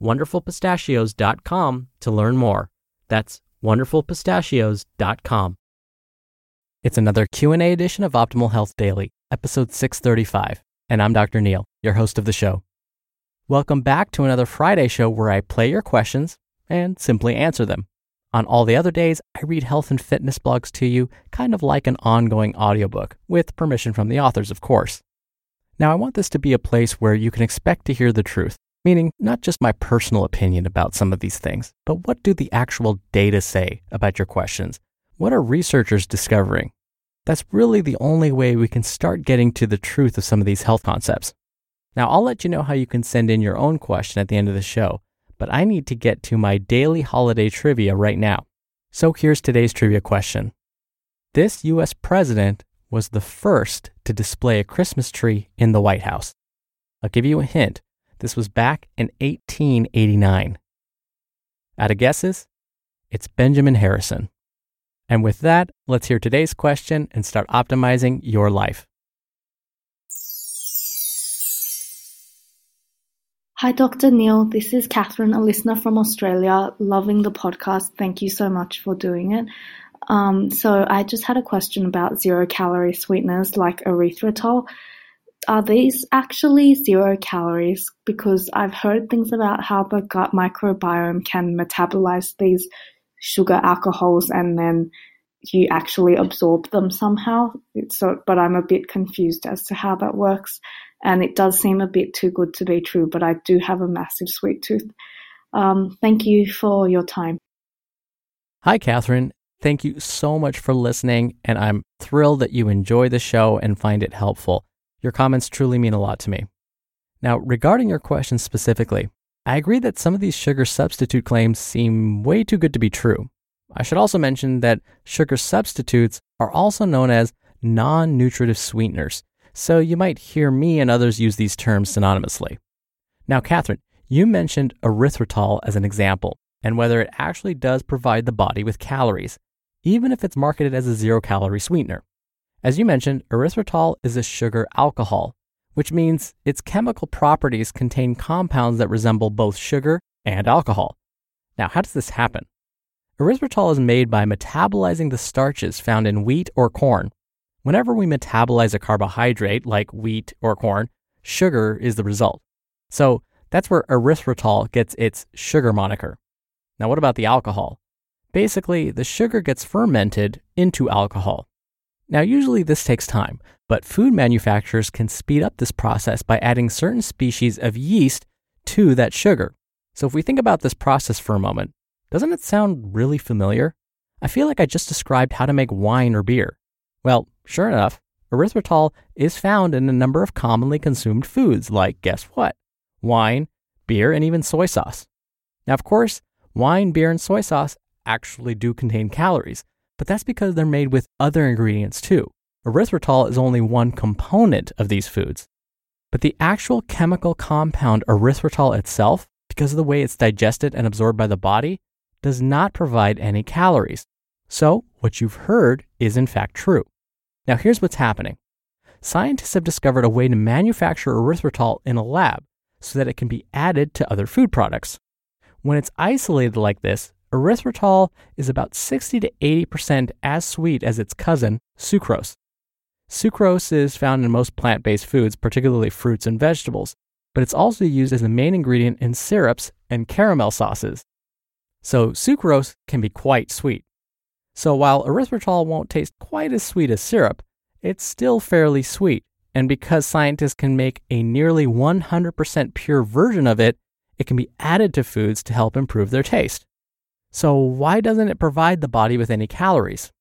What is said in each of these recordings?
wonderfulpistachios.com to learn more. That's wonderfulpistachios.com. It's another Q&A edition of Optimal Health Daily, episode 635, and I'm Dr. Neil, your host of the show. Welcome back to another Friday show where I play your questions and simply answer them. On all the other days, I read health and fitness blogs to you, kind of like an ongoing audiobook, with permission from the authors, of course. Now, I want this to be a place where you can expect to hear the truth meaning not just my personal opinion about some of these things, but what do the actual data say about your questions? What are researchers discovering? That's really the only way we can start getting to the truth of some of these health concepts. Now, I'll let you know how you can send in your own question at the end of the show, but I need to get to my daily holiday trivia right now. So here's today's trivia question This US president was the first to display a Christmas tree in the White House. I'll give you a hint. This was back in 1889. Out of guesses? It's Benjamin Harrison. And with that, let's hear today's question and start optimizing your life. Hi, Dr. Neil. This is Catherine, a listener from Australia. Loving the podcast. Thank you so much for doing it. Um, so, I just had a question about zero calorie sweeteners like erythritol are these actually zero calories? Because I've heard things about how the gut microbiome can metabolize these sugar alcohols and then you actually absorb them somehow. So, but I'm a bit confused as to how that works. And it does seem a bit too good to be true, but I do have a massive sweet tooth. Um, thank you for your time. Hi, Catherine. Thank you so much for listening. And I'm thrilled that you enjoy the show and find it helpful. Your comments truly mean a lot to me. Now, regarding your question specifically, I agree that some of these sugar substitute claims seem way too good to be true. I should also mention that sugar substitutes are also known as non nutritive sweeteners, so you might hear me and others use these terms synonymously. Now, Catherine, you mentioned erythritol as an example, and whether it actually does provide the body with calories, even if it's marketed as a zero calorie sweetener. As you mentioned, erythritol is a sugar alcohol, which means its chemical properties contain compounds that resemble both sugar and alcohol. Now, how does this happen? Erythritol is made by metabolizing the starches found in wheat or corn. Whenever we metabolize a carbohydrate like wheat or corn, sugar is the result. So that's where erythritol gets its sugar moniker. Now, what about the alcohol? Basically, the sugar gets fermented into alcohol. Now, usually this takes time, but food manufacturers can speed up this process by adding certain species of yeast to that sugar. So, if we think about this process for a moment, doesn't it sound really familiar? I feel like I just described how to make wine or beer. Well, sure enough, erythritol is found in a number of commonly consumed foods, like guess what? Wine, beer, and even soy sauce. Now, of course, wine, beer, and soy sauce actually do contain calories, but that's because they're made with other ingredients too. Erythritol is only one component of these foods. But the actual chemical compound erythritol itself, because of the way it's digested and absorbed by the body, does not provide any calories. So, what you've heard is in fact true. Now, here's what's happening scientists have discovered a way to manufacture erythritol in a lab so that it can be added to other food products. When it's isolated like this, erythritol is about 60 to 80% as sweet as its cousin, sucrose. Sucrose is found in most plant based foods, particularly fruits and vegetables, but it's also used as the main ingredient in syrups and caramel sauces. So sucrose can be quite sweet. So while erythritol won't taste quite as sweet as syrup, it's still fairly sweet. And because scientists can make a nearly 100% pure version of it, it can be added to foods to help improve their taste. So, why doesn't it provide the body with any calories?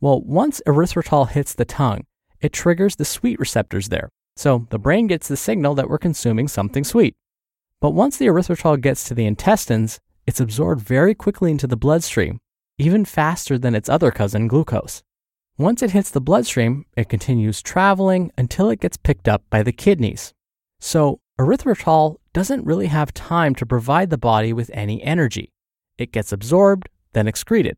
Well, once erythritol hits the tongue, it triggers the sweet receptors there. So, the brain gets the signal that we're consuming something sweet. But once the erythritol gets to the intestines, it's absorbed very quickly into the bloodstream, even faster than its other cousin, glucose. Once it hits the bloodstream, it continues traveling until it gets picked up by the kidneys. So, erythritol doesn't really have time to provide the body with any energy. It gets absorbed, then excreted.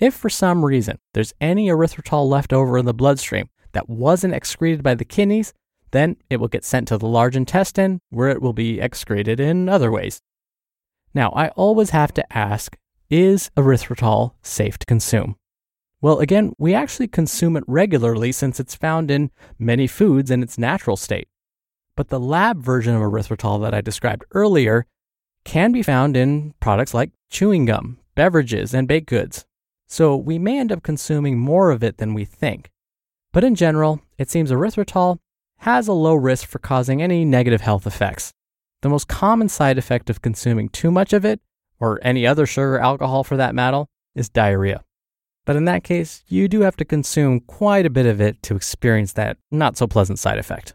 If for some reason there's any erythritol left over in the bloodstream that wasn't excreted by the kidneys, then it will get sent to the large intestine where it will be excreted in other ways. Now, I always have to ask is erythritol safe to consume? Well, again, we actually consume it regularly since it's found in many foods in its natural state. But the lab version of erythritol that I described earlier can be found in products like chewing gum, beverages, and baked goods. So we may end up consuming more of it than we think. But in general, it seems erythritol has a low risk for causing any negative health effects. The most common side effect of consuming too much of it, or any other sugar alcohol for that matter, is diarrhea. But in that case, you do have to consume quite a bit of it to experience that not so pleasant side effect.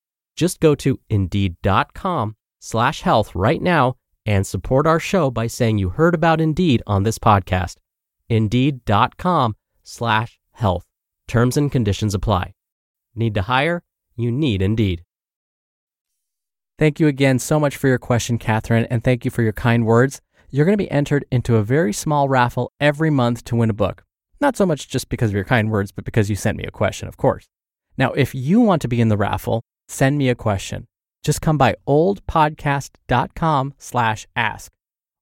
Just go to indeed.com slash health right now and support our show by saying you heard about Indeed on this podcast. Indeed.com slash health. Terms and conditions apply. Need to hire? You need Indeed. Thank you again so much for your question, Catherine, and thank you for your kind words. You're going to be entered into a very small raffle every month to win a book. Not so much just because of your kind words, but because you sent me a question, of course. Now, if you want to be in the raffle, send me a question just come by ohdpodcast.com slash ask.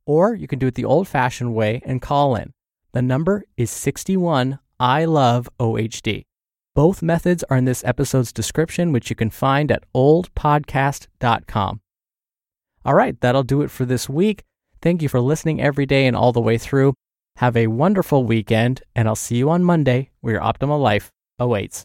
Or you can do it the old fashioned way and call in. The number is 61 I love OHD. Both methods are in this episode's description, which you can find at ohdpodcast.com. All right, that'll do it for this week. Thank you for listening every day and all the way through. Have a wonderful weekend, and I'll see you on Monday where your optimal life awaits.